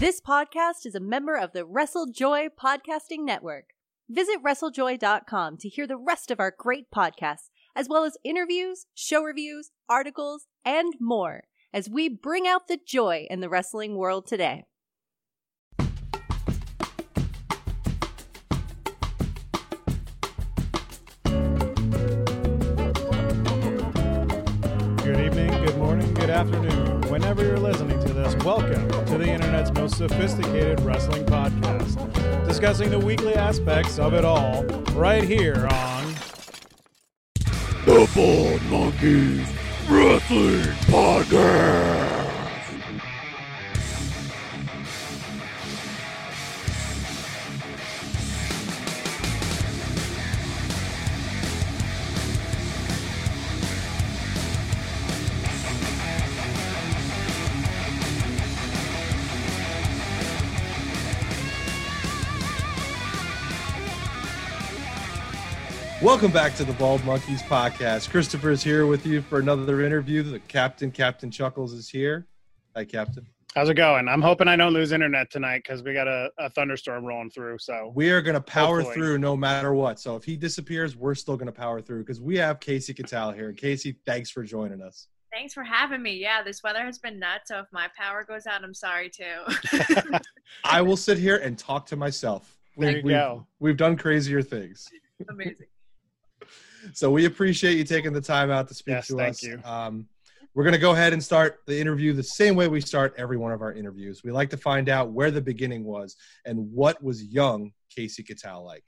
This podcast is a member of the WrestleJoy Podcasting Network. Visit WrestleJoy.com to hear the rest of our great podcasts, as well as interviews, show reviews, articles, and more as we bring out the joy in the wrestling world today. Good evening, good morning, good afternoon. Whenever you're listening to this, welcome to the internet's most sophisticated wrestling podcast, discussing the weekly aspects of it all right here on The Bald Monkeys Wrestling Podcast. Welcome back to the Bald Monkeys podcast. Christopher is here with you for another interview. The captain, Captain Chuckles, is here. Hi, Captain. How's it going? I'm hoping I don't lose internet tonight because we got a, a thunderstorm rolling through. So We are going to power Hopefully. through no matter what. So if he disappears, we're still going to power through because we have Kasey Catal here. Kasey, thanks for joining us. Thanks for having me. Yeah, this weather has been nuts. So if my power goes out, I'm sorry too. I will sit here and talk to myself. There you we've, go. We've done crazier things. Amazing. So we appreciate you taking the time out to speak Yes, to thank us. you. Um, we're going to go ahead and start the interview the same way we start every one of our interviews. We like to find out where the beginning was and what was young Kasey Catal like.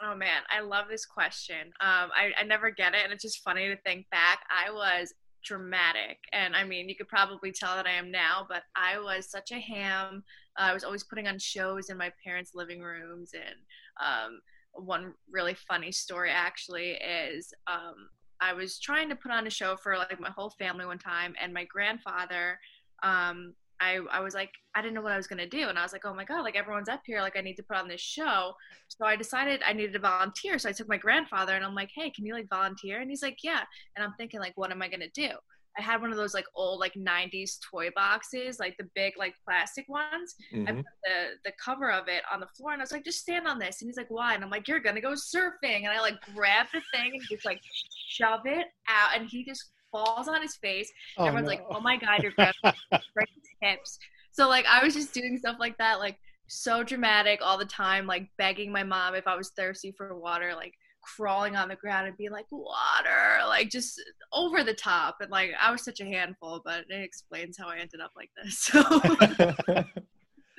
Oh man, I love this question. Um, I, I never get it, and it's just funny to think back. I was dramatic, and I mean, you could probably tell that I am now, but I was such a ham. Uh, I was always putting on shows in my parents' living rooms, and um, one really funny story actually is um, I was trying to put on a show for like my whole family one time, and my grandfather. Um, I, I was like, I didn't know what I was gonna do, and I was like, oh my god, like everyone's up here, like I need to put on this show. So I decided I needed to volunteer. So I took my grandfather, and I'm like, hey, can you like volunteer? And he's like, yeah. And I'm thinking like, what am I gonna do? I had one of those like old like '90s toy boxes, like the big like plastic ones. I Mhm. put the the cover of it on the floor, and I was like, just stand on this. And he's like, why? And I'm like, you're gonna go surfing. And I like grab the thing and just like shove it out, and he just falls on his face. Oh, Everyone's no. like, oh my god, you're break his hips. So like I was just doing stuff like that, like so dramatic all the time, like begging my mom if I was thirsty for water, like crawling on the ground and being like water, like just over the top. And like I was such a handful, but it explains how I ended up like this. So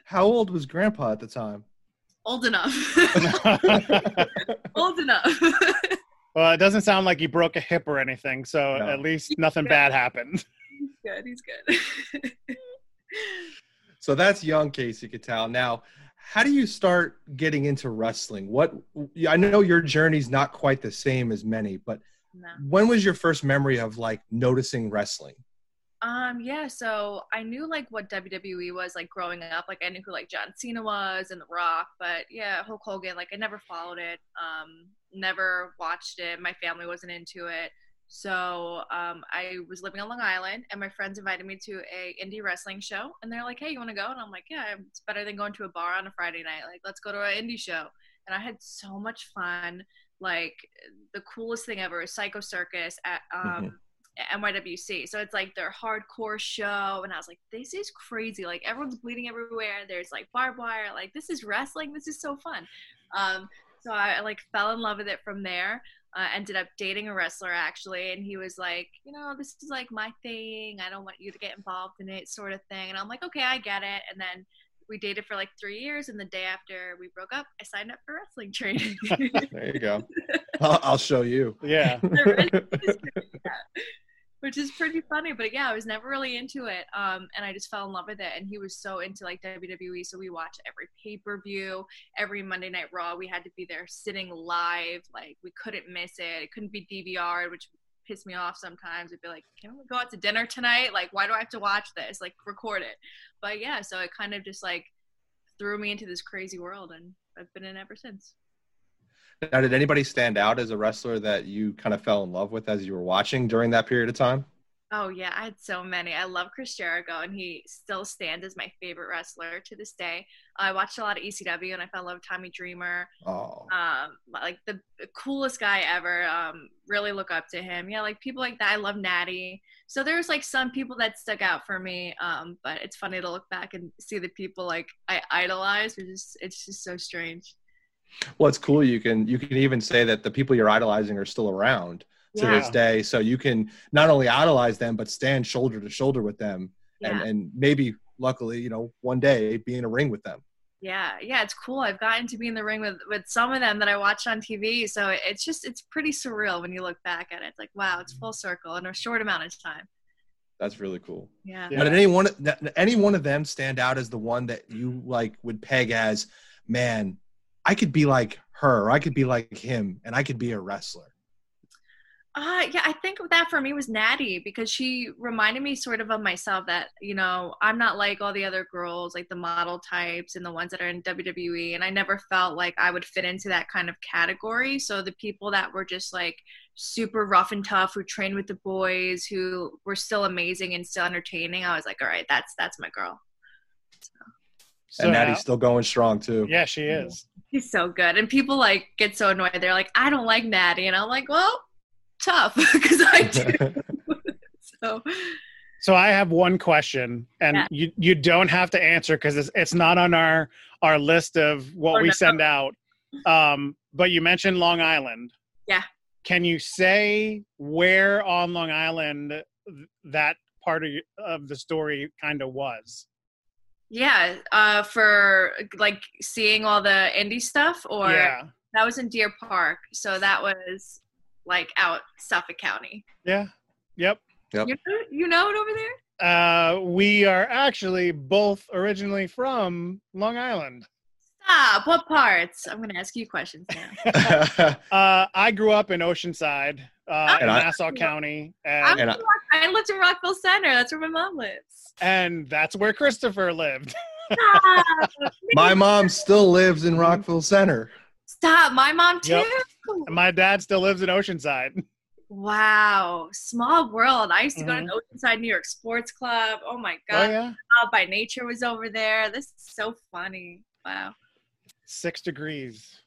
How old was Grandpa at the time? old enough. old enough. well, it doesn't sound like you broke a hip or anything, so No. at least nothing bad happened. he's good, he's good. So that's young Kasey Catal. Now, how do you start getting into wrestling? What I know your journey's not quite the same as many, but no. when was your first memory of like noticing wrestling? Um, yeah, so I knew like what WWE was like growing up. Like I knew who like John Cena was and The Rock, but yeah, Hulk Hogan, like I never followed it. Um, never watched it. My family wasn't into it. So um, I was living on Long Island, and my friends invited me to a indie wrestling show, and they're like, "Hey, you want to go?" And I'm like, "Yeah, it's better than going to a bar on a Friday night. Like, let's go to an indie show." And I had so much fun. Like the coolest thing ever is Psycho Circus at um, NYWC. So it's like their hardcore show. And I was like, this is crazy. Like everyone's bleeding everywhere. There's like barbed wire. Like this is wrestling. This is so fun. Um, so I, like fell in love with it from there. Uh, ended up dating a wrestler actually, and he was like, you know, this is like my thing. I don't want you to get involved in it, sort of thing. And I'm like, okay, I get it. And then we dated for like three years, and the day after we broke up, I signed up for wrestling training. There you go. I'll, I'll show you. Yeah. which is pretty funny. But yeah, I was never really into it, um, and I just fell in love with it. And he was so into like WWE, so we watched every pay per view, every Monday Night Raw. We had to be there sitting live, like we couldn't miss it. It couldn't be DVR, which pissed me off sometimes. It'd be like, can we go out to dinner tonight? Like, why do I have to watch this? Like, record it. But yeah, so it kind of just like threw me into this crazy world, and I've been in ever since. Now, did anybody stand out as a wrestler that you kind of fell in love with as you were watching during that period of time? Oh yeah, I had so many. I love Chris Jericho, and he still stands as my favorite wrestler to this day. I watched a lot of ECW, and I fell in love with Tommy Dreamer. Oh, Um, like the, the coolest guy ever. Um, really look up to him. Yeah, like people like that. I love Natty. So there's like some people that stuck out for me. Um, but it's funny to look back and see the people like I idolize. It's just it's just so strange. Well, it's cool. You can you can even say that the people you're idolizing are still around to Yeah. this day. So you can not only idolize them, but stand shoulder to shoulder with them, and Yeah. and maybe luckily, you know, one day be in a ring with them. Yeah, yeah, it's cool. I've gotten to be in the ring with with some of them that I watched on TV. So it's just it's pretty surreal when you look back at it. It's like wow, it's full circle in a short amount of time. That's really cool. Yeah. Yeah. But any one any one of them stand out as the one that you like would peg as, man, I could be like her, or I could be like him, and I could be a wrestler. Uh, yeah, I think that for me was Natty because she reminded me sort of of myself that, you know, I'm not like all the other girls, like the model types and the ones that are in WWE. And I never felt like I would fit into that kind of category. So the people that were just like super rough and tough, who trained with the boys, who were still amazing and still entertaining, I was like, all right, that's that's my girl. So and now- Natty's still going strong too. yeah, she is. He's so good. And people like get so annoyed. They're like, I don't like Natty. And I'm like, well, tough because I do. so So I have one question, and Yeah. you you don't have to answer because it's it's not on our our list of what Oh, we no. send out. Um, but you mentioned Long Island. Yeah. Can you say where on Long Island th- that part of, of the story kind of was? Yeah, uh, for like seeing all the indie stuff, or yeah. that was in Deer Park, so that was like out Suffolk County. Yeah. Yep. Yep. You know, you know it over there. Uh, we are actually both originally from Long Island. Stop. What parts? I'm gonna ask you questions now. Uh, I grew up in Oceanside, uh, in And I- Nassau County, I'm and, And from Rock- I lived in Rockville Center. That's where my mom lives. and that's where Christopher lived. My mom still lives in Rockville Center. Stop. My mom too. Yep. And my dad still lives in Oceanside. Wow, small world. I used to Mhm. go to the Oceanside New York Sports Club. Oh my god, Oh god, yeah, Out by Nature was over there. This is so funny. Wow. six degrees.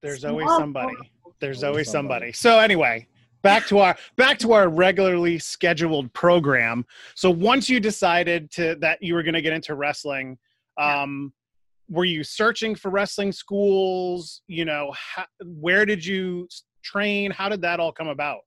There's Small always somebody. world. There's Always always somebody. somebody. So anyway, back to our back to our regularly scheduled program. So once you decided to that you were going to get into wrestling, um, were you searching for wrestling schools? You know, how, where did you train? How did that all come about?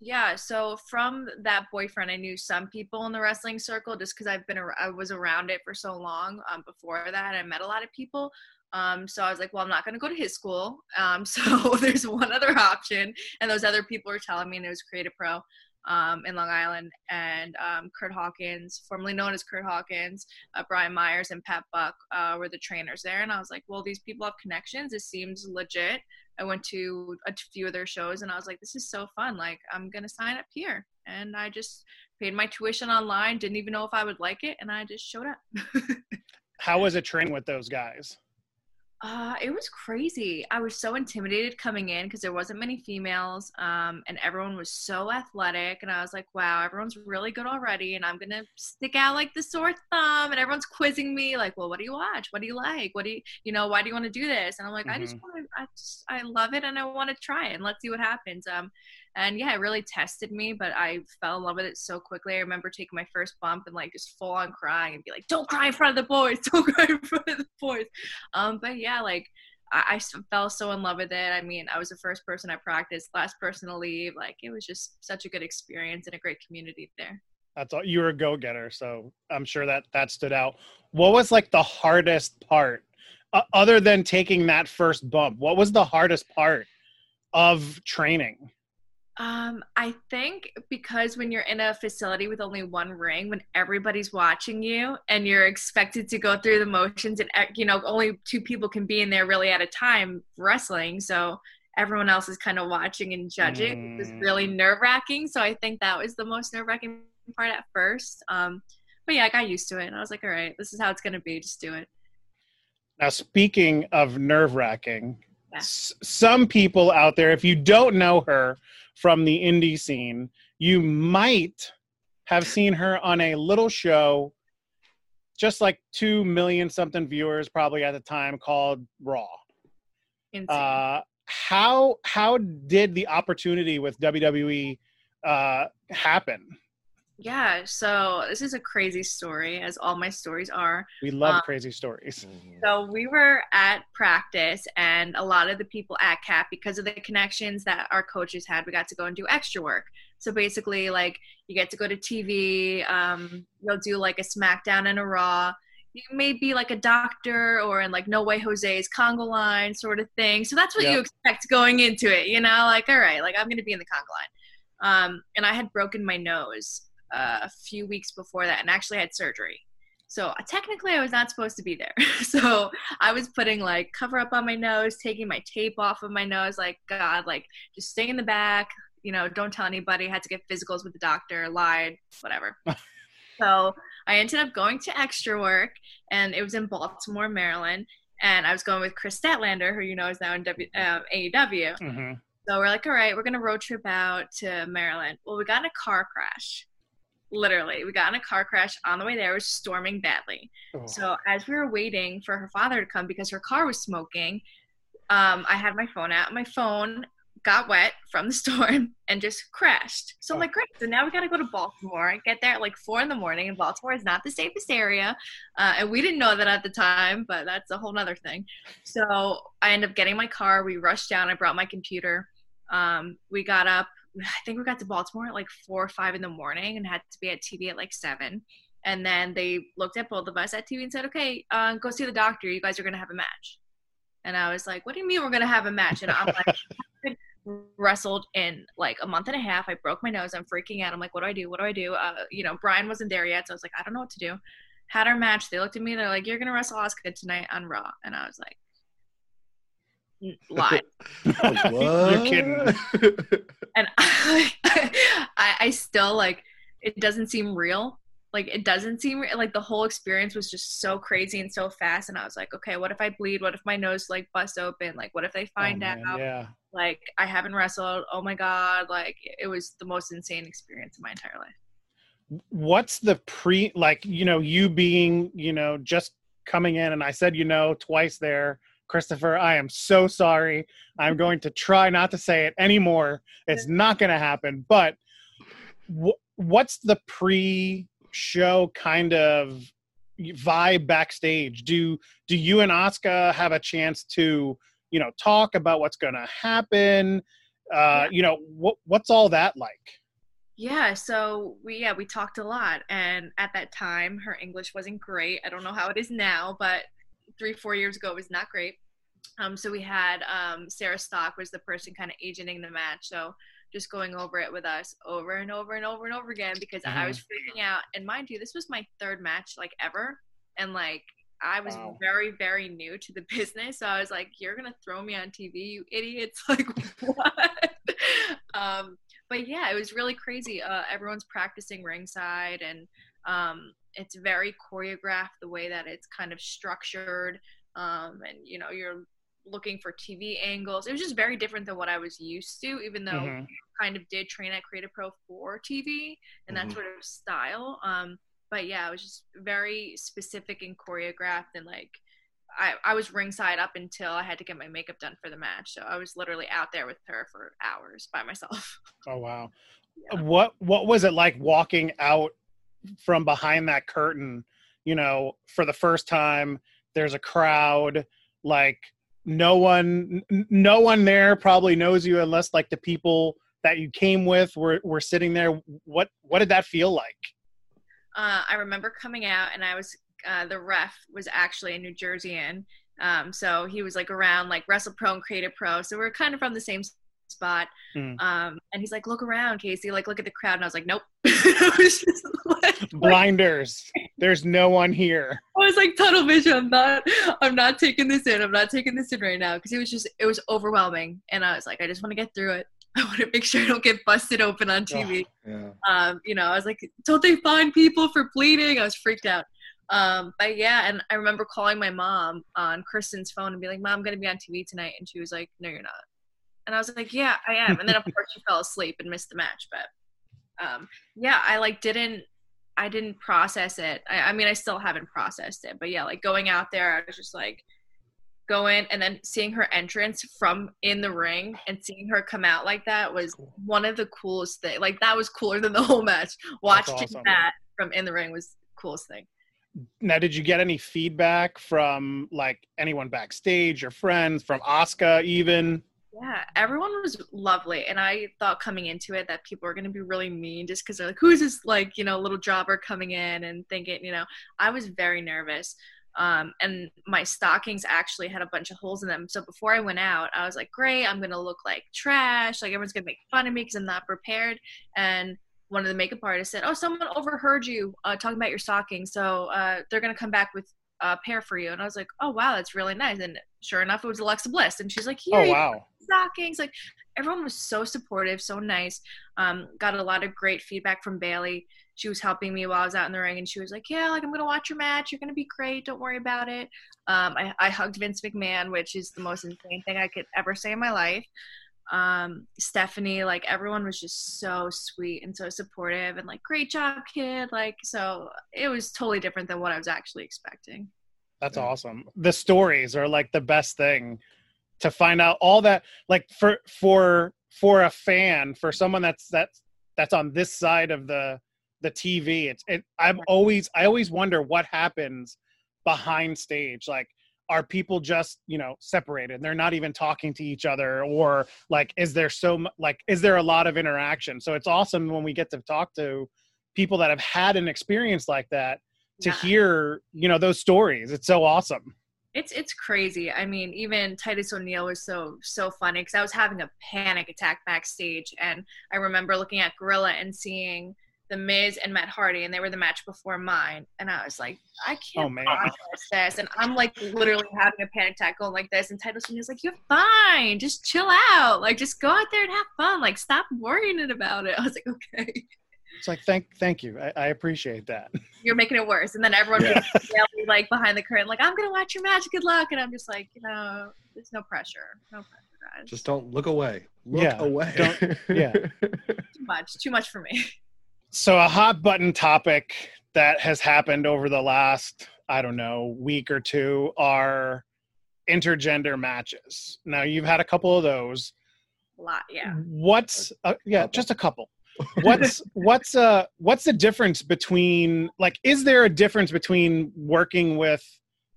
Yeah, so from that boyfriend, I knew some people in the wrestling circle just because I've been I was around it for so long. Um, before that, I met a lot of people. Um, so I was like, well, I'm not going to go to his school. Um, so there's one other option, and those other people were telling me, and it was Create A Pro um, in Long Island, and um, Curt Hawkins, formerly known as Curt Hawkins, uh, Brian Myers, and Pat Buck uh, were the trainers there. And I was like, well, these people have connections. It seems legit. I went to a few of their shows and I was like, this is so fun. Like, I'm going to sign up here. And I just paid my tuition online, didn't even know if I would like it. And I just showed up. How was it training with those guys? Uh, it was crazy. I was so intimidated coming in because there wasn't many females, um, and everyone was so athletic. And I was like, "Wow, everyone's really good already." And I'm gonna stick out like the sore thumb. And everyone's quizzing me, like, "Well, what do you watch? What do you like? What do you, you know, why do you want to do this?" And I'm like, "I just want to, I just, I love it, and I want to try it, and let's see what happens." Um, and yeah, it really tested me, but I fell in love with it so quickly. I remember taking my first bump and like just full on crying and be like, "Don't cry in front of the boys! Don't cry in front of the boys!" Um, but yeah, like I fell so in love with it. I mean, I was the first person I practiced, last person to leave. Like it was just such a good experience and a great community there. That's all. You were a go getter, so I'm sure that that stood out. What was like the hardest part, uh, other than taking that first bump? What was the hardest part of training? Um, I think because when you're in a facility with only one ring, when everybody's watching you and you're expected to go through the motions, and you know only two people can be in there really at a time wrestling, so everyone else is kind of watching and judging. It was Mm. really nerve wracking. So I think that was the most nerve wracking part at first. Um, but yeah, I got used to it, and I was like, all right, this is how it's gonna be. Just do it. Now, speaking of nerve wracking, Yeah. some people out there, if you don't know her from the indie scene, you might have seen her on a little show, just like two million something viewers probably at the time, called Raw. Uh, how how did the opportunity with WWE uh, happen? Yeah, so this is a crazy story, as all my stories are. We love Um, crazy stories. So we were at practice, and a lot of the people at CAP, because of the connections that our coaches had, we got to go and do extra work. So basically, like you get to go to TV, um, you'll do like a SmackDown and a Raw. You may be like a doctor or in like No Way Jose's Congo line sort of thing. So that's what Yeah. you expect going into it, you know? Like, all right, like I'm gonna be in the Congo line. Um, and I had broken my nose uh, a few weeks before that, and actually had surgery. So uh, technically, I was not supposed to be there. so I was putting like cover up on my nose, taking my tape off of my nose. Like God, like just stay in the back. You know, don't tell anybody. Had to get physicals with the doctor. Lied, whatever. so I ended up going to extra work, and it was in Baltimore, Maryland. And I was going with Kris Statlander, who you know is now in w, uh, AEW. hmm So we're like, all right, we're gonna road trip out to Maryland. Well, we got in a car crash. Literally, we got in a car crash on the way there. It was storming badly. Oh. So as we were waiting for her father to come because her car was smoking, um, I had my phone out. My phone got wet from the storm and just crashed. So I'm like, great. So now we got to go to Baltimore and get there at like four in the morning. And Baltimore is not the safest area, uh, and we didn't know that at the time, but that's a whole nother thing. So I end up getting my car. We rushed down. I brought my computer. Um, we got up. I think we got to Baltimore at like four or five in the morning and had to be at TV at like seven. And then they looked at both of us at TV and said, "Okay, uh, go see the doctor. You guys are gonna have a match." And I was like, "What do you mean we're gonna have a match?" And I'm like, "I wrestled in like a month and a half. I broke my nose. I'm freaking out. I'm like, "What do I do? What do I do?" Uh, you know, Brian wasn't there yet, so I was like, "I don't know what to do." Had our match. They looked at me. They're like, "You're gonna wrestle Asuka tonight on Raw," and I was like, "N- "Lie." You're kidding. and I, I, I still like it doesn't seem real. Like it doesn't seem like the whole experience was just so crazy and so fast and i was like okay what if i bleed? What if my nose like busts open? Like what if they oh, find Oh, out? yeah. like i haven't wrestled. Oh my god. Like it was the most insane experience of my entire life. What's the pre like you know you being you know just coming in and i said you know twice there christopher i am so sorry. I'm going to try not to say it anymore. It's not going to happen but wh- what's the pre show kind of vibe backstage? Do do you and Asuka have a chance to you know talk about what's going to happen? Uh you know what what's all that like? Yeah, so we yeah, we talked a lot and at that time her English wasn't great. I don't know how it is now, but 3 4 years ago it was not great. Um so we had um Sarah Stock was the person kind of agenting the match. So just going over it with us over and over and over and over again because I was freaking out and mind you, this was my third match like ever and like I was Wow. very, very new to the business. So I was like, You're gonna throw me on TV, you idiots. Like what? um but yeah, it was really crazy. Uh, everyone's practicing ringside, and um, it's very choreographed the way that it's kind of structured. Um, and you know, you're looking for TV angles. It was just very different than what I was used to, even though Mhm. I kind of did train at Create A Pro for TV and that Mhm. sort of style. Um, but yeah, it was just very specific and choreographed, and like I, I was ringside up until I had to get my makeup done for the match. So I was literally out there with her for hours by myself. Oh wow. Yeah. What what was it like walking out from behind that curtain, you know, for the first time? There's a crowd, like no one no one there probably knows you unless like the people that you came with were were sitting there. What what did that feel like? uh, I remember coming out and I was uh, the ref was actually a New Jerseyan, um, so he was like around like Wrestle Pro and Create A Pro, so we are kind of from the same spot. Hmm. Um, and he's like, "Look around, Kasey. Like, look at the crowd." And I was like, "Nope." Was like, Blinders. There's no one here. I was like tunnel vision. I'm not. I'm not taking this in. I'm not taking this in right now because it was just it was overwhelming, and I was like, I just want to get through it. I want to make sure I don't get busted open on TV. yeah. um, you know, I was like, don't they find people for bleeding? I was freaked out. Um, but yeah, and I remember calling my mom on Kristen's phone and be like, Mom, I'm gonna be on TV tonight, and she was like, No, you're not. And I was like, Yeah, I am. And then of course she fell asleep and missed the match, but um, yeah, I like didn't I didn't process it. I, I mean, I still haven't processed it, but yeah, like going out there, I was just like go in and then seeing her entrance from in the ring and seeing her come out like that was one of the coolest things. Like that was cooler than the whole match. Watching awesome. that from in the ring was the coolest thing. Now, did you get any feedback from like anyone backstage, your friends, from Asuka even? Yeah, everyone was lovely, and I thought coming into it that people were going to be really mean just because they're like, "Who's this like you know little jobber coming in?" and thinking, you know, I was very nervous. Um, and my stockings actually had a bunch of holes in them. So before I went out, I was like, "Great, I'm gonna look like trash. Like everyone's gonna make fun of me because I'm not prepared." And one of the makeup artists said, "Oh, someone overheard you uh, talking about your stockings, so uh, they're gonna come back with a pair for you." And I was like, "Oh wow, that's really nice." And sure enough, it was Alexa Bliss, and she's like, "Here, Oh wow. stockings. Like everyone was so supportive, so nice. Um, got a lot of great feedback from Bayley. She was helping me while I was out in the ring, and she was like, "Yeah, like I'm gonna watch your match. You're gonna be great. Don't worry about it." Um, I, I hugged Vince McMahon, which is the most insane thing I could ever say in my life. Um, Stephanie, like everyone was just so sweet and so supportive, and like, "Great job, kid!" Like, so it was totally different than what I was actually expecting. That's awesome. The stories are like the best thing to find out all that like for for for a fan, for someone that's that's that's on this side of the the TV. It's it I'm always I always wonder what happens behind stage. Like are people just, you know, separated? They're not even talking to each other or like is there so like is there a lot of interaction? So it's awesome when we get to talk to people that have had an experience like that to Yeah. hear you know those stories it's so awesome It's it's crazy. I mean, even Titus O'Neil was so so funny because I was having a panic attack backstage, and I remember looking at Gorilla and seeing the Miz and Matt Hardy, and they were the match before mine, and I was like, I can't Oh, man. process this, and I'm like literally having a panic attack going like this, and Titus O'Neil's like, you're fine, just chill out, like just go out there and have fun, like stop worrying about it. I was like, okay. It's like thank thank you i, I appreciate that you're making it worse. And then everyone Yeah. gets like behind the curtain, like, I'm gonna watch your match, good luck. And I'm just like, you know, there's no pressure. No pressure, guys. Just don't look away. Look Yeah, away. don't- yeah. too much. Too much for me. so a hot button topic that has happened over the last i don't know week or two are intergender matches now you've had a couple of those A lot, yeah. what's uh, yeah just a couple what's what's uh what's the difference between like is there a difference between working with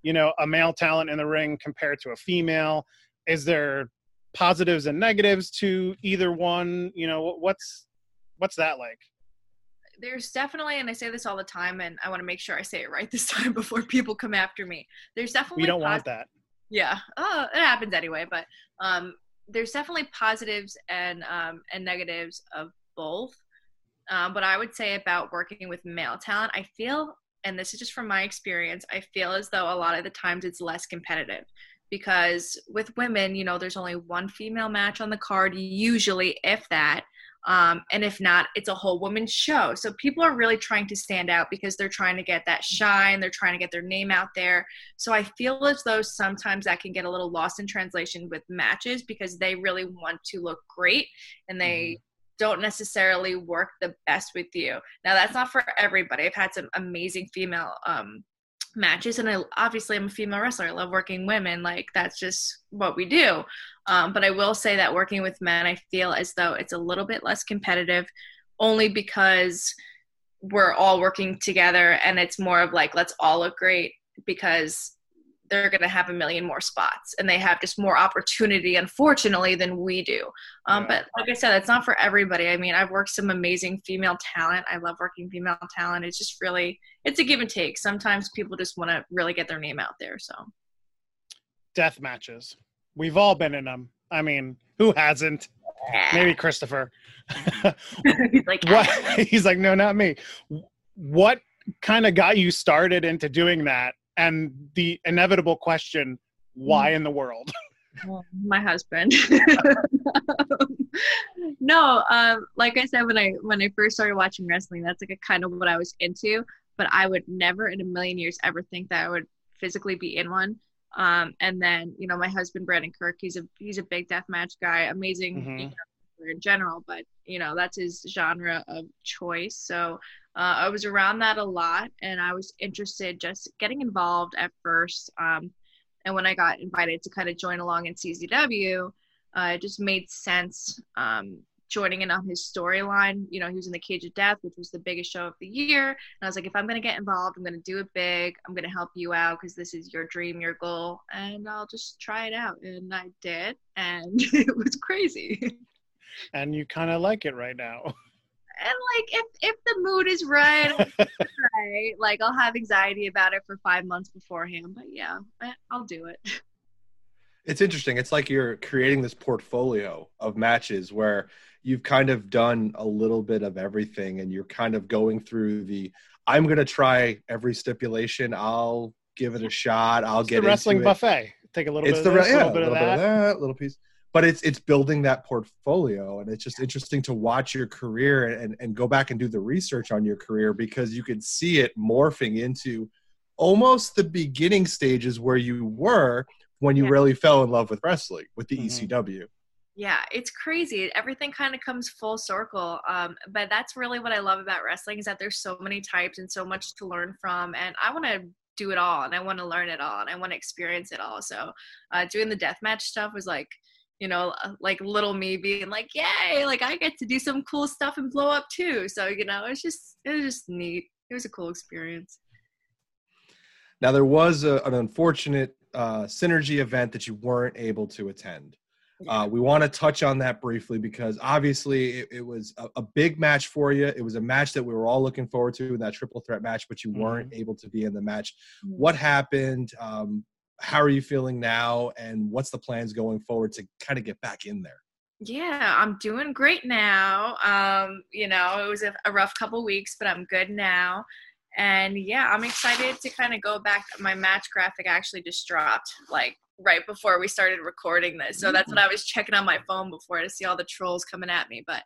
you know a male talent in the ring compared to a female? Is there positives and negatives to either one? You know what's what's that like? There's definitely, and I say this all the time, and I want to make sure I say it right this time before people come after me. There's definitely we don't want that. Yeah. Oh it happens anyway but um there's definitely positives and um and negatives of both um what i would say about working with male talent i feel and this is just from my experience i feel as though a lot of the times it's less competitive because with women you know there's only one female match on the card usually if that um, and if not it's a whole women's show. So people are really trying to stand out because they're trying to get that shine they're trying to get their name out there. So I feel as though sometimes that can get a little lost in translation with matches because they really want to look great and they don't necessarily work the best with you. Now that's not for everybody. I've had some amazing female um matches and I obviously I'm a female wrestler. I love working women. Like that's just what we do. Um, but I will say that working with men, I feel as though it's a little bit less competitive only because we're all working together and it's more of like let's all look great because they're going to have a million more spots and they have just more opportunity unfortunately than we do. Um, Yeah. but like i said it's not for everybody. I mean i've worked some amazing female talent. I love working female talent. It's just really it's a give and take. Sometimes people just want to really get their name out there so. Death matches. We've all been in them i mean who hasn't? Maybe christopher. He's like what? He's like no not me. What kind of got you started into doing that and the inevitable question why in the world? My husband. No um like i said when i when i first started watching wrestling that's like a kind of what i was into but i would never in a million years ever think that i would physically be in one. Um and then you know my husband brandon kirk he's a he's a big death match guy amazing Mhm. you know, in general, but you know that's his genre of choice. So uh, I was around that a lot, and I was interested just getting involved at first. Um, and when I got invited to kind of join along in CZW, uh, it just made sense um, joining in on his storyline. You know, he was in the Cage of Death, which was the biggest show of the year. And I was like, if I'm going to get involved, I'm going to do it big. I'm going to help you out because this is your dream, your goal, and I'll just try it out. And I did, and it was crazy. And you kind of like it right now. And like, if if the mood is right, right, like I'll have anxiety about it for five months beforehand. But yeah, I- I'll do it. It's interesting. It's like you're creating this portfolio of matches where you've kind of done a little bit of everything and you're kind of going through the I'm going to try every stipulation. I'll give it a shot. I'll It's get the wrestling into it. buffet. Take a little It's bit the of re- this, a yeah, little bit of that. little piece. But it's it's building that portfolio and it's just interesting to watch your career and and go back and do the research on your career because you can see it morphing into almost the beginning stages where you were when you Yeah. really fell in love with wrestling with the Mhm. ECW. Yeah, it's crazy. Everything kind of comes full circle. Um, but that's really what I love about wrestling is that there's so many types and so much to learn from. And I want to do it all and I want to learn it all and I want to experience it all. So uh, doing the deathmatch stuff was like, you know, uh, like little me being like, yay, like I get to do some cool stuff and blow up too. So, you know, it's just, it was just neat. It was a cool experience. Now there was a, an unfortunate uh, synergy event that you weren't able to attend. Uh, we want to touch on that briefly because obviously it, it was a, a big match for you. It was a match that we were all looking forward to in that triple threat match, but you weren't able to be in the match. What happened? Um, how are you feeling now? And what's the plans going forward to kind of get back in there? Yeah, I'm doing great now. Um, you know, it was a, a rough couple weeks, but I'm good now. And yeah, I'm excited to kind of go back. My match graphic actually just dropped like right before we started recording this. So that's what I was checking on my phone before to see all the trolls coming at me. But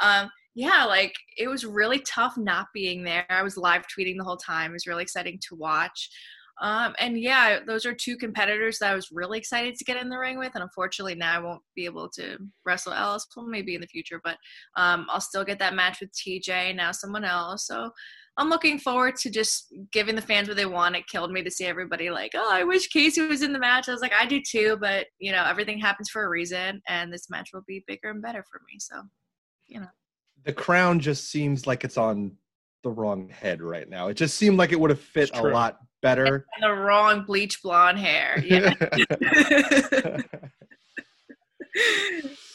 um, yeah, like it was really tough not being there. I was live tweeting the whole time. It was really exciting to watch. Um, and yeah, those are two competitors that I was really excited to get in the ring with. And unfortunately, now I won't be able to wrestle else. Well, maybe in the future, but um, I'll still get that match with TJ now, someone else. So I'm looking forward to just giving the fans what they want. It killed me to see everybody like, oh, I wish Kasey was in the match. I was like, I do too, but you know, everything happens for a reason, and this match will be bigger and better for me. So, you know. The crown just seems like it's on the wrong head right now. It just seemed like it would have fit a lot better. And the wrong bleach blonde hair. Yeah.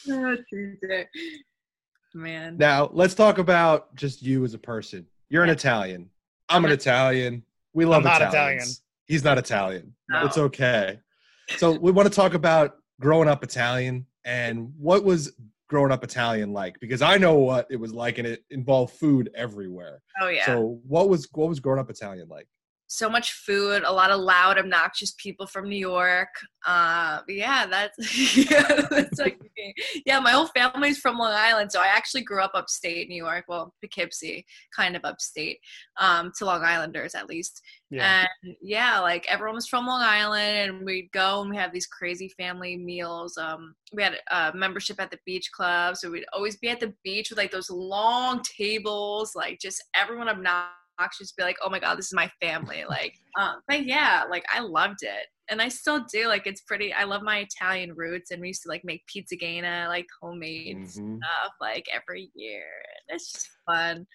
Oh, Man. Now, let's talk about just you as a person. You're an Yeah. Italian. I'm an I'm a- Italian. We love I'm not Italians. Italian. He's not Italian. No. It's okay. So we want to talk about growing up Italian and what was growing up Italian like because I know what it was like and it involved food everywhere. Oh yeah. So what was what was growing up Italian like? So much food, a lot of loud, obnoxious people from New York. Uh, yeah, that's yeah, that's like yeah. My whole family's from Long Island, so I actually grew up upstate New York, well, Poughkeepsie, kind of upstate, um, to Long Islanders at least. Yeah. And yeah, like everyone was from Long Island, and we'd go and we have these crazy family meals. Um, we had a membership at the beach club, so we'd always be at the beach with like those long tables, like just everyone obnoxious, be like, "Oh my god, this is my family." Like, um, but yeah, like I loved it, and I still do. Like, it's pretty. I love my Italian roots, and we used to like make pizza gana, like homemade Mhm. stuff, like every year. And it's just fun.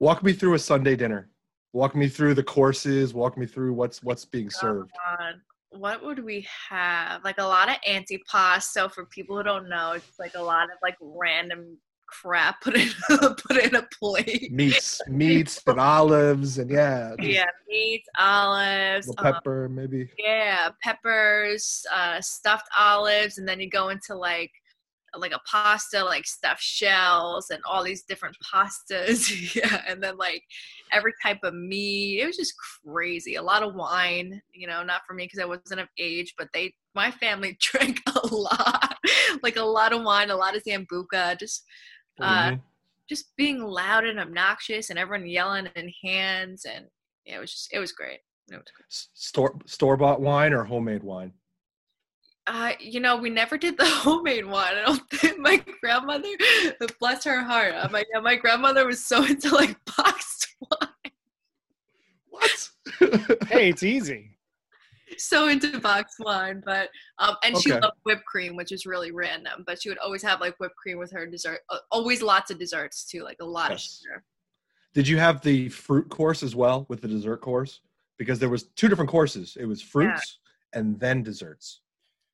Walk me through a Sunday dinner. Walk me through the courses. Walk me through what's what's being served. God, what would we have? Like a lot of antipasto So for people who don't know. It's like a lot of like random crap put in put in a plate. Meats, meats, and olives, and yeah, Yeah, meats, olives, um, pepper maybe. yeah, peppers, uh, stuffed olives, and then you go into like like a pasta, like stuffed shells, and all these different pastas. yeah, and then like every type of meat. It was just crazy. A lot of wine. You know, not for me because I wasn't of age, but they, my family drank a lot, like a lot of wine, a lot of sambuca. Just uh, Mhm. just being loud and obnoxious, and everyone yelling and hands, and yeah, it was just it was great. It was great. Store store bought wine or homemade wine. Uh, you know, we never did the homemade one. I don't think my grandmother, bless her heart, uh, my yeah, my grandmother was so into like boxed wine, What? Hey, it's easy. So into box wine. But um, and she loved whipped cream, which is really random. But she would always have like whipped cream with her dessert. Uh, always lots of desserts too, like a lot Yes. of sugar. Did you have the fruit course as well with the dessert course? Because there was two different courses. It was fruits and then desserts.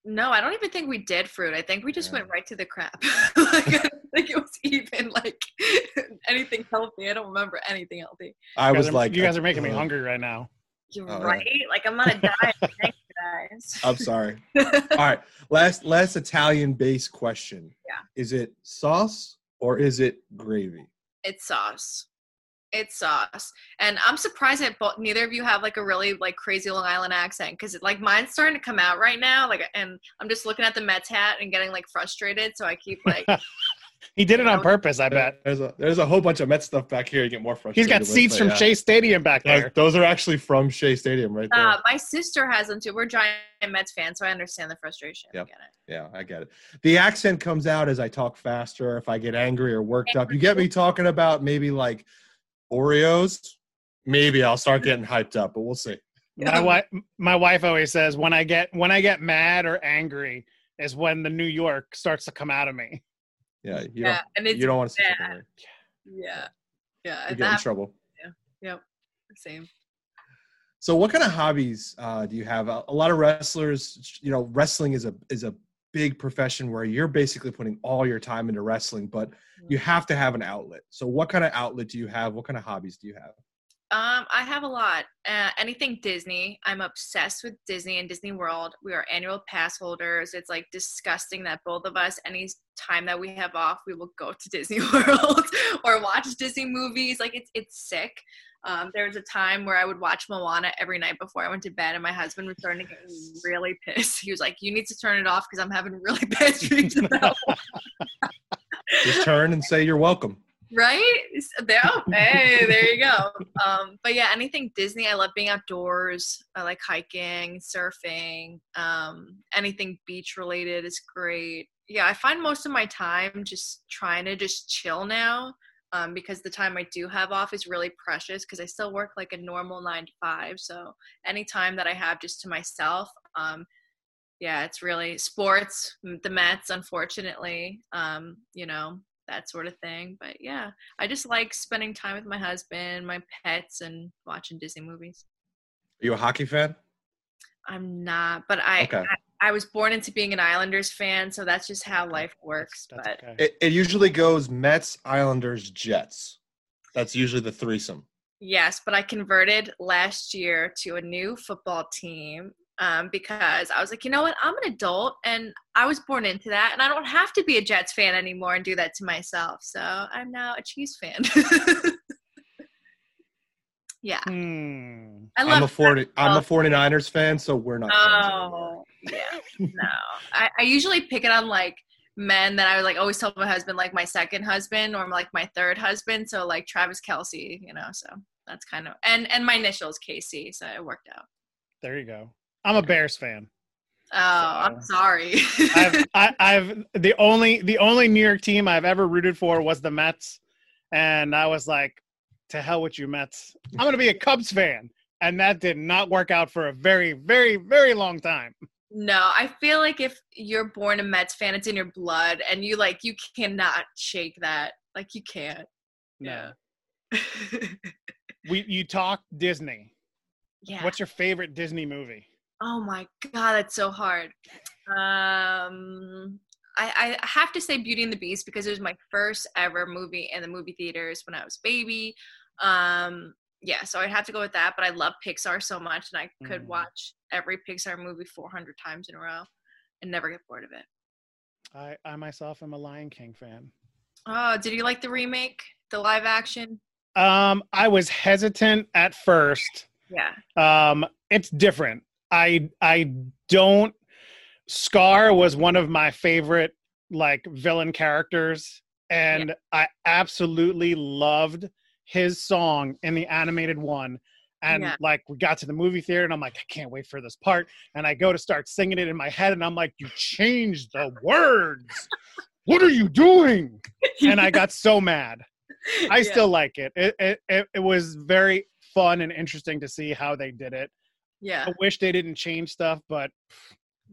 No, I don't even think we did fruit. I think we just Yeah. went right to the crap. like, I think it was even like anything healthy. I don't remember anything healthy. I was are- like, you guys are making me hungry right now. You're Oh, yeah. right. Like I'm on a diet. Thank you guys. I'm sorry. All right, last last Italian based question. Yeah. Is it sauce or is it gravy? it's sauce. It's sauce, and I'm surprised that both, neither of you have like a really like crazy Long Island accent because like mine's starting to come out right now. Like, and I'm just looking at the Mets hat and getting like frustrated. So I keep like, He did it on purpose, I bet. There's a there's a whole bunch of Met stuff back here. You get more frustrated. He's got seats from yeah. Shea Stadium back there. those are actually from Shea Stadium, right there. uh, my sister has them too. We're giant Mets fans, so I understand the frustration. I get it. Yeah, I get it. The accent comes out as I talk faster, if I get angry or worked up. You get me talking about maybe like Oreos. Maybe I'll start getting hyped up, but we'll see. My wife, my wife always says when I get when I get mad or angry is when the New York starts to come out of me. Yeah, you yeah, don't it's you don't want to say something. yeah, yeah. You that get in trouble. Yeah. Yep, same. So, what kind of hobbies uh, do you have? A, a lot of wrestlers, you know, wrestling is a is a big profession where you're basically putting all your time into wrestling, but you have to have an outlet. So, what kind of outlet do you have? What kind of hobbies do you have? Um, I have a lot. Uh, anything Disney. I'm obsessed with Disney and Disney World. We are annual pass holders. It's like disgusting that both of us, any time that we have off, we will go to Disney World or watch Disney movies. Like it's it's sick. Um, there was a time where I would watch Moana every night before I went to bed, and my husband was starting to get really pissed. He was like, "You need to turn it off because I'm having really bad dreams about Just turn and say you're welcome. Right? There oh, hey there you go. Um but yeah anything disney i love being outdoors. I like hiking surfing um anything beach related is great. Yeah i find most of my time just trying to just chill now um, because the time I do have off is really precious because I still work like a normal nine to five. So any time that I have just to myself, um, yeah, it's really sports, the Mets, unfortunately, um, you know, that sort of thing. But yeah, I just like spending time with my husband, my pets, and watching Disney movies. Are you a hockey fan? I'm not, but I, Okay. I, I was born into being an Islanders fan, so that's just how life works. That's but okay. It, it usually goes Mets, Islanders, Jets. That's usually the threesome. Yes, but I converted last year to a new football team um, because I was like, you know what? I'm an adult and I was born into that, and I don't have to be a Jets fan anymore and do that to myself. So I'm now a Chiefs fan. yeah, Hmm. I I'm a 40 I'm a Oh. 49ers fan, so we're not friends anymore. oh, yeah, no. I, I usually pick it on like men that I would like always tell my husband, like my second husband or like my third husband. So like Travis Kelce, you know. So that's kind of and and my initials KC, so it worked out. There you go. I'm a Bears fan. Oh, I'm sorry. I've I, I've the only the only New York team I've ever rooted for was the Mets, and I was like, to hell with you Mets. I'm gonna be a Cubs fan, and that did not work out for a very very very long time. no, I feel like if you're born a Mets fan, it's in your blood, and you like you cannot shake that. Like you can't. No. Yeah. We you talk Disney. yeah. What's your favorite Disney movie? Oh my god, that's so hard. Um, I, I have to say Beauty and the Beast because it was my first ever movie in the movie theaters when I was baby. Um, yeah, so I'd have to go with that. But I love Pixar so much, and I could Mm. watch every Pixar movie 400 times in a row and never get bored of it. I I myself am a Lion King fan. Oh, did you like the remake, the live action? Um, I was hesitant at first. Yeah. Um, it's different. I I don't. Scar was one of my favorite like villain characters, and I absolutely loved his song in the animated one. And Yeah. like we got to the movie theater and I'm like, I can't wait for this part. And I go to start singing it in my head and I'm like, you changed the words. What are you doing? And I got so mad. I Yeah. still like. It, it. it it was very fun and interesting to see how they did it. Yeah, I wish they didn't change stuff, but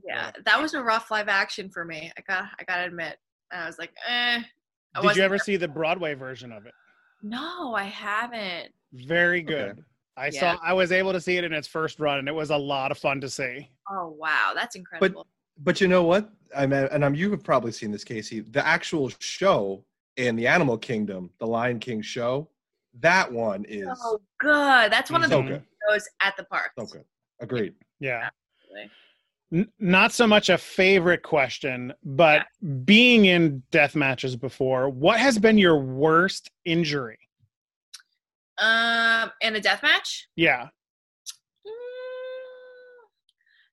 yeah. That was a rough live action for me. I got, I gotta admit. I was like, eh. I did you wasn't ever there- see the Broadway version of it? No, I haven't. Very Okay. good. I Yeah. saw I was able to see it in its first run and it was a lot of fun to see. Oh wow, that's incredible. But but you know what? I mean, and I'm, you have probably seen this, Kasey. The actual show in the Animal Kingdom, the Lion King show, that one is oh good. That's one of so the good. shows at the park. So good. Agreed. Yeah. Absolutely. N- not so much a favorite question, but being in death matches before, what has been your worst injury? Um, in a death match. Yeah. Mm,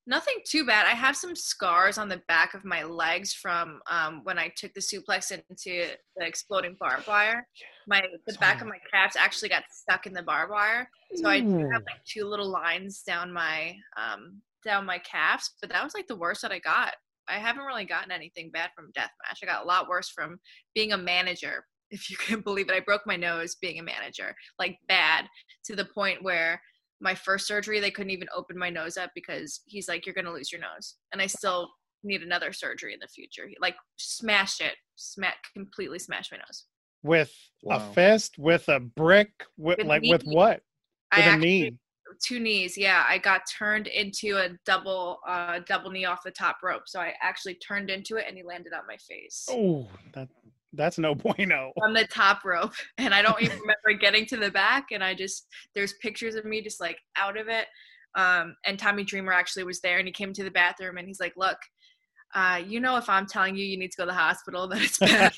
Nothing too bad. I have some scars on the back of my legs from um, when I took the suplex into the exploding barbed wire. My the back of my calves actually got stuck in the barbed wire, so I do have like two little lines down my um, down my calves. But that was like the worst that I got. I haven't really gotten anything bad from death match. I got a lot worse from being a manager. If you can believe it, I broke my nose being a manager, like bad to the point where my first surgery they couldn't even open my nose up because he's like you're going to lose your nose and i still need another surgery in the future he like smashed it smash completely smashed my nose With Wow. a fist, with a brick, with, With like with what? I With a actually- knee. two knees yeah i got turned into a double uh double knee off the top rope so i actually turned into it and he landed on my face Oh, that that's no bueno. on the top rope and i don't even remember getting to the back and i just there's pictures of me just like out of it um and tommy dreamer actually was there and he came to the bathroom and he's like look uh, you know, if I'm telling you you need to go to the hospital, that it's bad.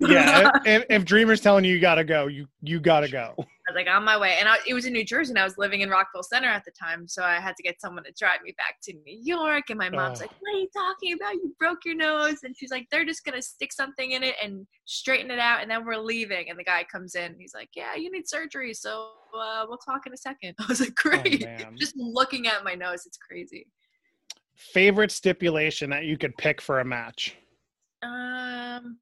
yeah, if, if Dreamer's telling you you gotta go, you you gotta go. I was like on my way, and I, it was in New Jersey, and I was living in Rockville Centre at the time, so I had to get someone to drive me back to New York. And my mom's Oh. like, "What are you talking about? You broke your nose," and she's like, "They're just gonna stick something in it and straighten it out, and then we're leaving." And the guy comes in, he's like, "Yeah, you need surgery, so uh, we'll talk in a second. I was like, "Great." Oh, just looking at my nose, it's crazy. Favorite stipulation that you could pick for a match? Um,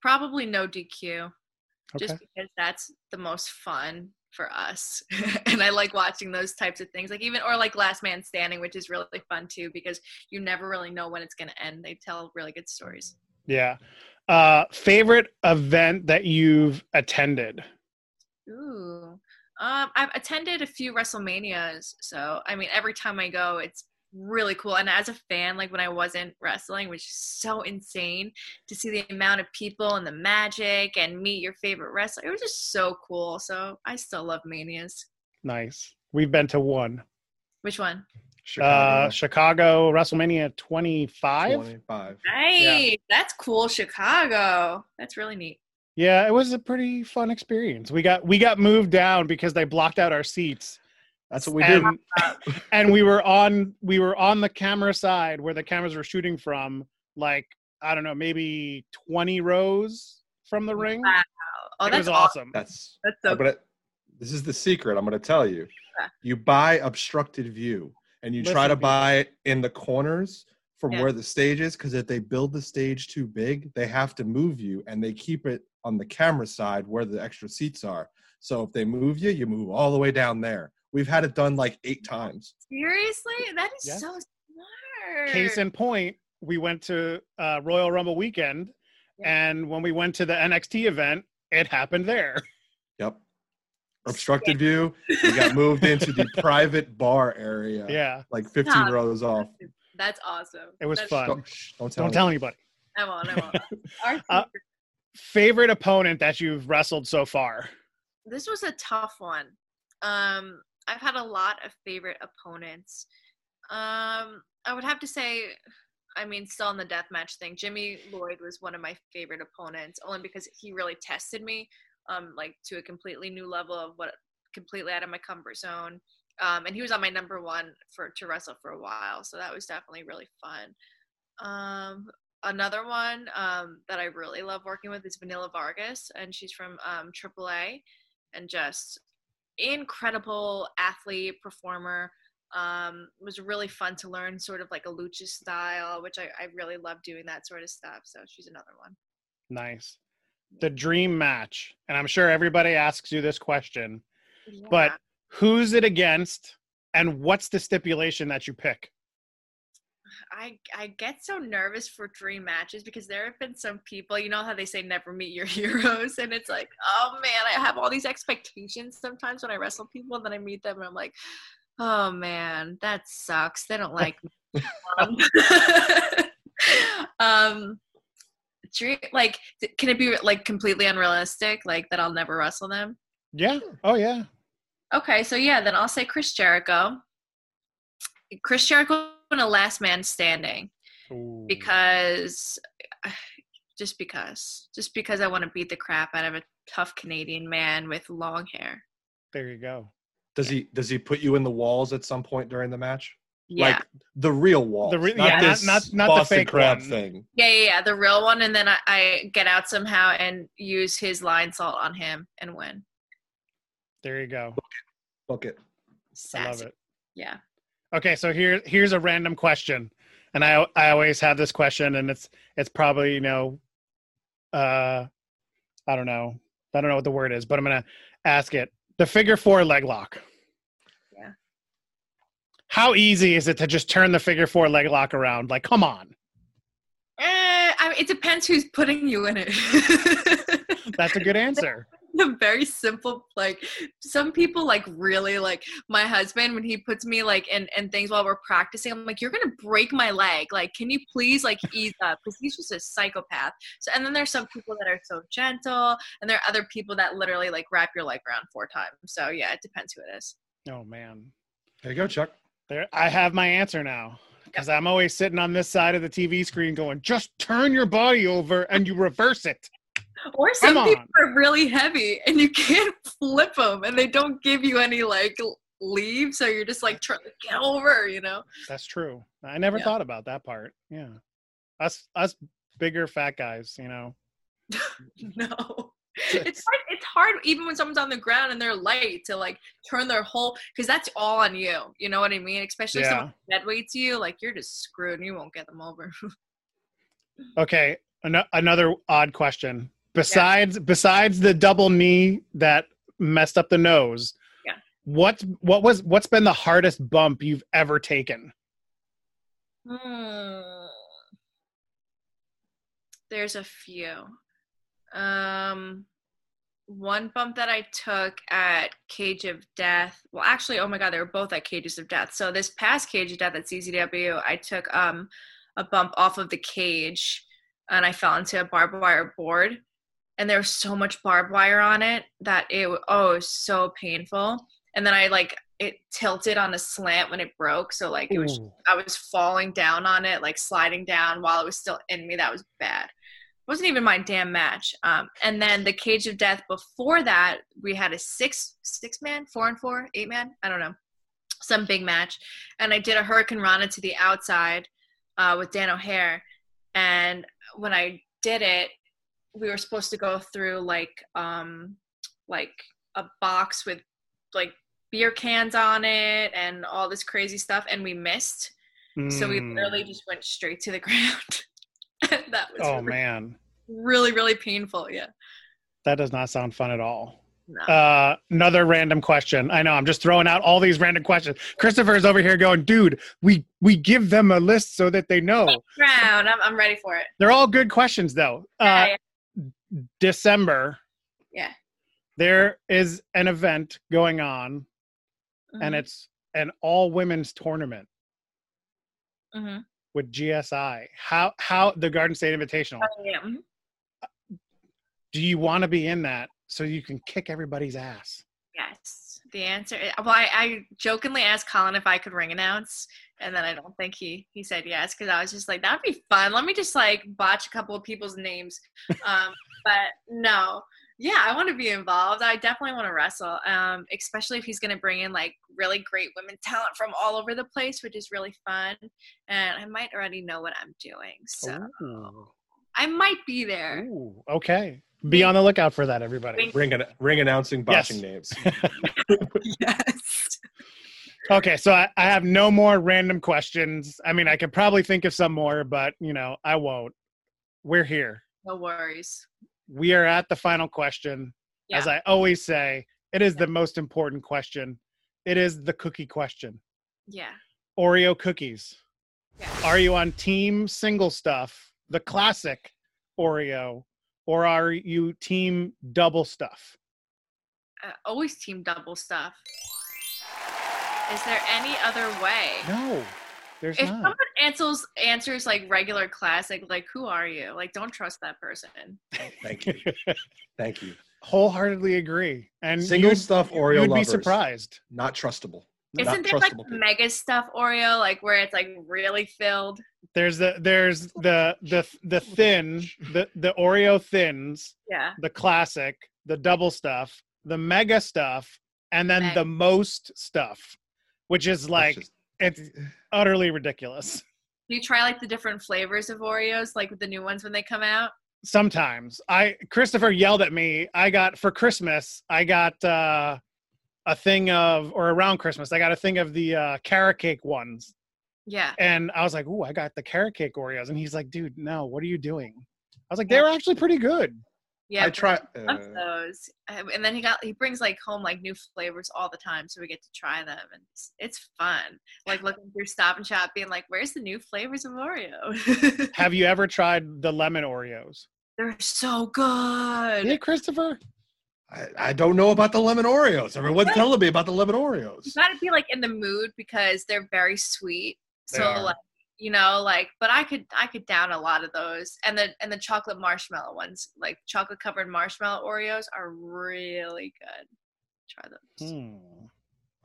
probably no DQ. just because that's the most fun for us and i like watching those types of things like even or like last man standing which is really fun too because you never really know when it's going to end they tell really good stories Yeah. Uh, favorite event that you've attended? ooh um i've attended a few wrestlemanias so i mean every time i go it's really cool and as a fan like when i wasn't wrestling it was just so insane to see the amount of people and the magic and meet your favorite wrestler it was just so cool so i still love manias Nice. We've been to one. which one Uh, Chicago WrestleMania 25. 25. Nice. That's cool, Chicago. That's really neat. Yeah, it was a pretty fun experience. We got we got moved down because they blocked out our seats. That's what we do. and, and we were on we were on the camera side where the cameras were shooting from like I don't know, maybe 20 rows from the ring. Wow. Oh, it that's was awesome. awesome. That's That's so I'm gonna, this is the secret. I'm going to tell you. Yeah. You buy obstructed view, and you try to dude. buy it in the corners from Yeah. where the stage is. Because if they build the stage too big, they have to move you, and they keep it on the camera side where the extra seats are. So if they move you, you move all the way down there. We've had it done like eight times. Seriously? That is Yeah. so smart. Case in point, we went to uh, Royal Rumble weekend Yeah. and when we went to the NXT event, it happened there. Yep. Obstructed view. We got moved into the private bar area. Yeah, Like 15 Stop. rows off. That's awesome. it was That's- fun. Don't, shh, don't tell Don't tell anybody. I won't. I won't. Our Uh, Favorite opponent that you've wrestled so far? this was a tough one. Um, I've had a lot of favorite opponents. Um, I would have to say, I mean, still in the deathmatch thing, Jimmy Lloyd was one of my favorite opponents, only because he really tested me, um, like to a completely new level of what completely out of my comfort zone. Um, and he was on my number one for to wrestle for a while, so that was definitely really fun. Um, another one um, that I really love working with is Vanilla Vargas, and she's from um, AAA, and just incredible athlete, performer. Um, it was really fun to learn sort of like a lucha style, which I, I really love doing that sort of stuff. So she's another one. Nice. The dream match, and I'm sure everybody asks you this question, but who's it against, and what's the stipulation that you pick? I I get so nervous for dream matches because there have been some people, you know how they say never meet your heroes, and it's like, oh man, I have all these expectations sometimes when I wrestle people, and then I meet them, and I'm like, oh man, that sucks. They don't like me. um, um, dream like, can it be like completely unrealistic, like that I'll never wrestle them? Yeah. Oh yeah. Okay, so yeah, then I'll say Chris Jericho. Chris Jericho in a last man standing Ooh. because just because just because I want to beat the crap out of a tough Canadian man with long hair. there you go. Does he does he put you in the walls at some point during the match? Yeah. Like the real wall The re- not yeah, not- this not- not the Boston fake crab one. thing. yeah, yeah, yeah, the real one, and then I, I get out somehow and use his Lionsault on him and win. There you go. Book it. I love it. Yeah. Okay, so here here's a random question, and I I always have this question, and it's it's probably you know, uh, I don't know, I don't know what the word is, but I'm gonna ask it. The figure four leg lock. Yeah. How easy is it to just turn the figure four leg lock around? Like, come on, Eh, I mean, it depends who's putting you in it. that's a good answer. A very simple like some people like really like my husband when he puts me like in, in things while we're practicing i'm like you're gonna break my leg. Like can you please like ease up? Because he's just a psychopath. So and then there's some people that are so gentle and there are other people that literally like wrap your leg around four times. So yeah it depends who it is. Oh man, There you go, Chuck. there I have my answer now because I'm always sitting on this side of the TV screen going, just turn your body over and you reverse it. Or some Come people on. are really heavy and you can't flip them and they don't give you any like leave so you're just like trying to get over you know That's true. I never Yeah. thought about that part. Yeah. Us us bigger fat guys, you know. No. It's hard, it's hard even when someone's on the ground and they're light to like turn their whole because that's all on you. You know what I mean? Especially if Yeah. someone dead weights you, like you're just screwed and you won't get them over. Okay, an- another odd question. Besides besides the double knee that messed up the nose, Yeah. What what was what's been the hardest bump you've ever taken? Hmm. There's a few. Um, one bump that I took at Cage of Death. Well, actually, oh my god, they were both at Cages of Death. So this past Cage of Death at CZW, I took um a bump off of the cage, and I fell into a barbed wire board, and there was so much barbed wire on it that it oh it was so painful. And then I like it tilted on a slant when it broke, so like it was Ooh. I was falling down on it, like sliding down while it was still in me. That was bad. It wasn't even my damn match. Um, and then the Cage of Death before that, we had a six six man, four and four, eight man, I don't know, some big match. And I did a Hurricanrana to the outside uh, with Dan O'Hare. And when I did it, we were supposed to go through like um, like a box with like beer cans on it and all this crazy stuff, and we missed. So we Mm. literally just went straight to the ground. that was Oh really, man, really, really painful. Yeah. that does not sound fun at all. No. Uh, another random question. I know I'm just throwing out all these random questions. Christopher's over here going, dude, we we give them a list so that they know. Round. I'm, I'm ready for it. They're all good questions though. Uh, Yeah, December, yeah. there is an event going on, and Mhm, it's an all women's tournament mhm. with GSI. How how the Garden State Invitational? Oh, yeah. mhm. Do you want to be in that so you can kick everybody's ass? Yes. The answer. Well, I, I jokingly asked Colin if I could ring announce, and then I don't think he he said yes because I was just like that'd be fun. Let me just like botch a couple of people's names. Um, but no. Yeah, I want to be involved. I definitely want to wrestle, um, especially if he's going to bring in like really great women talent from all over the place, which is really fun. And I might already know what I'm doing, so Ooh. I might be there. Ooh, okay. Be on the lookout for that, everybody. Wink. Ring, ring announcing Yes. names. yes. Okay, so I, I have no more random questions. I mean, I could probably think of some more, but you know, I won't. We're here. No worries. We are at the final question. As I always say, it is the most important question. It is the cookie question. Yeah. Oreo cookies. Yeah. Are you on team single stuff, the classic Oreo, or are you team double stuff? Uh, always team double stuff. Is there any other way? No, there's If not. someone answers answers like regular classic, like who are you? Like don't trust that person. Thank you. Thank you. Wholeheartedly agree. And Single stuff Oreo you'd be surprised. Not trustable. Isn't Not there like trustable the people. mega stuff Oreo, like where it's like really filled? There's the there's the the the thin the the Oreo thins, Yeah. the classic, the double stuff, the mega stuff, and then Meg. the most stuff, which is like just- it's utterly ridiculous. Do you try like the different flavors of Oreos, like with the new ones when they come out? Sometimes I Christopher yelled at me. I got for Christmas. I got uh, a thing of or around Christmas. I got a thing of the uh, carrot cake ones, Yeah. and I was like, "Ooh, I got the carrot cake Oreos," and he's like, "Dude, no, what are you doing?" I was like, "They were actually pretty good." Yeah. I but try. I love uh, those. And then he got he brings like home like new flavors all the time, so we get to try them, and it's, it's fun. Like looking through Stop and Shop, being like, "Where's the new flavors of Oreo?" Have you ever tried the lemon Oreos? They're so good. Yeah, Christopher. I, I don't know about the lemon Oreos. Everyone's telling me about the lemon Oreos. You gotta be like in the mood because they're very sweet. They So are. like you know, like but I could I could down a lot of those. And the and the chocolate marshmallow ones, like chocolate covered marshmallow Oreos are really good. Try those. Hmm.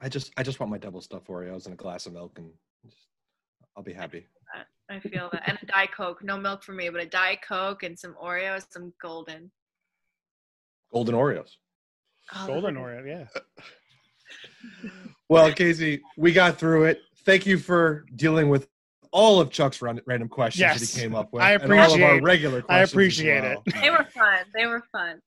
I just I just want my double stuffed Oreos and a glass of milk, and just, I'll be happy. I feel that. And a Diet Coke. No milk for me, but a Diet Coke and some Oreos, some golden. Golden Oreos. Oh, Golden those- Oreo, yeah. Well, Kasey, we got through it. Thank you for dealing with all of Chuck's random questions that he came up with. I and all of our appreciate- regular I questions. as appreciate well. They were fun. They were fun.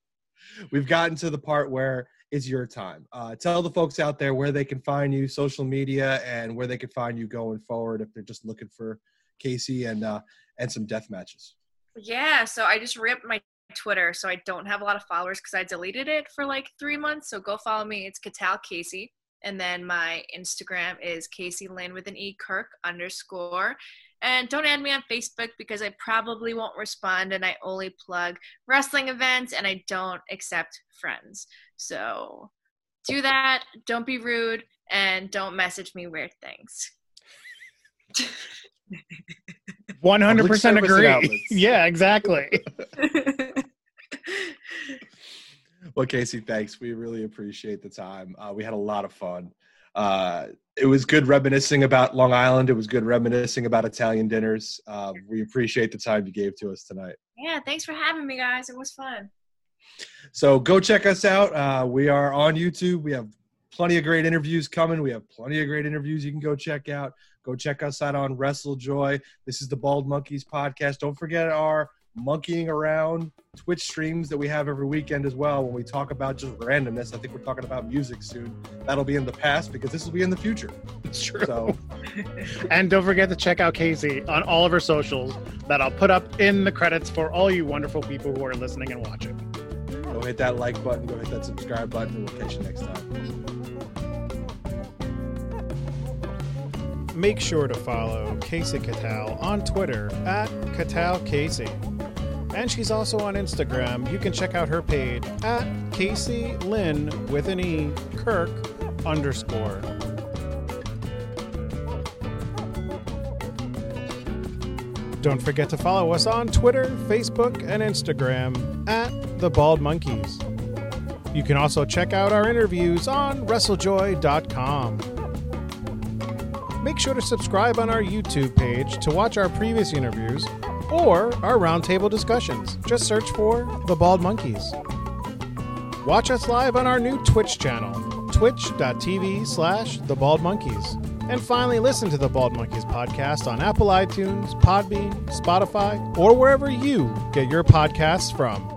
We've gotten to the part where it's your time. Uh, tell the folks out there where they can find you, social media, and where they can find you going forward if they're just looking for Kasey and uh, and some death matches. Yeah, so I just ripped my Twitter, so I don't have a lot of followers because I deleted it for like three months. So go follow me. It's Catal Kasey. And then my Instagram is Kasey Lynn with an E Kirk underscore. And don't add me on Facebook because I probably won't respond and I only plug wrestling events and I don't accept friends. So do that. Don't be rude and don't message me weird things. 100% agree. yeah, exactly. Well, Kasey, thanks. We really appreciate the time. Uh, we had a lot of fun. Uh, it was good reminiscing about Long Island. It was good reminiscing about Italian dinners. Uh, we appreciate the time you gave to us tonight. yeah, thanks for having me, guys. It was fun. So go check us out. Uh, we are on YouTube. We have plenty of great interviews coming. We have plenty of great interviews you can go check out. Go check us out on Wrestle Joy. This is the Bald Monkeys podcast. Don't forget our monkeying around Twitch streams that we have every weekend as well when we talk about just randomness. I think we're talking about music soon. That'll be in the past because this will be in the future. It's true. So And don't forget to check out Kasey on all of her socials that I'll put up in the credits for all you wonderful people who are listening and watching. go hit that like button, go hit that subscribe button, and we'll catch you next time. Make sure to follow Kasey Catal on Twitter at Catal Kasey. And she's also on Instagram. You can check out her page at Kasey Lynn with an E Kirk underscore. Don't forget to follow us on Twitter, Facebook, and Instagram at The Bald Monkeys. You can also check out our interviews on WrestleJoy.com. Make sure to subscribe on our YouTube page to watch our previous interviews or our roundtable discussions. Just search for The Bald Monkeys. Watch us live on our new Twitch channel, twitch.tv slash The Bald Monkeys. And finally, listen to The Bald Monkeys podcast on Apple iTunes, Podbean, Spotify, or wherever you get your podcasts from.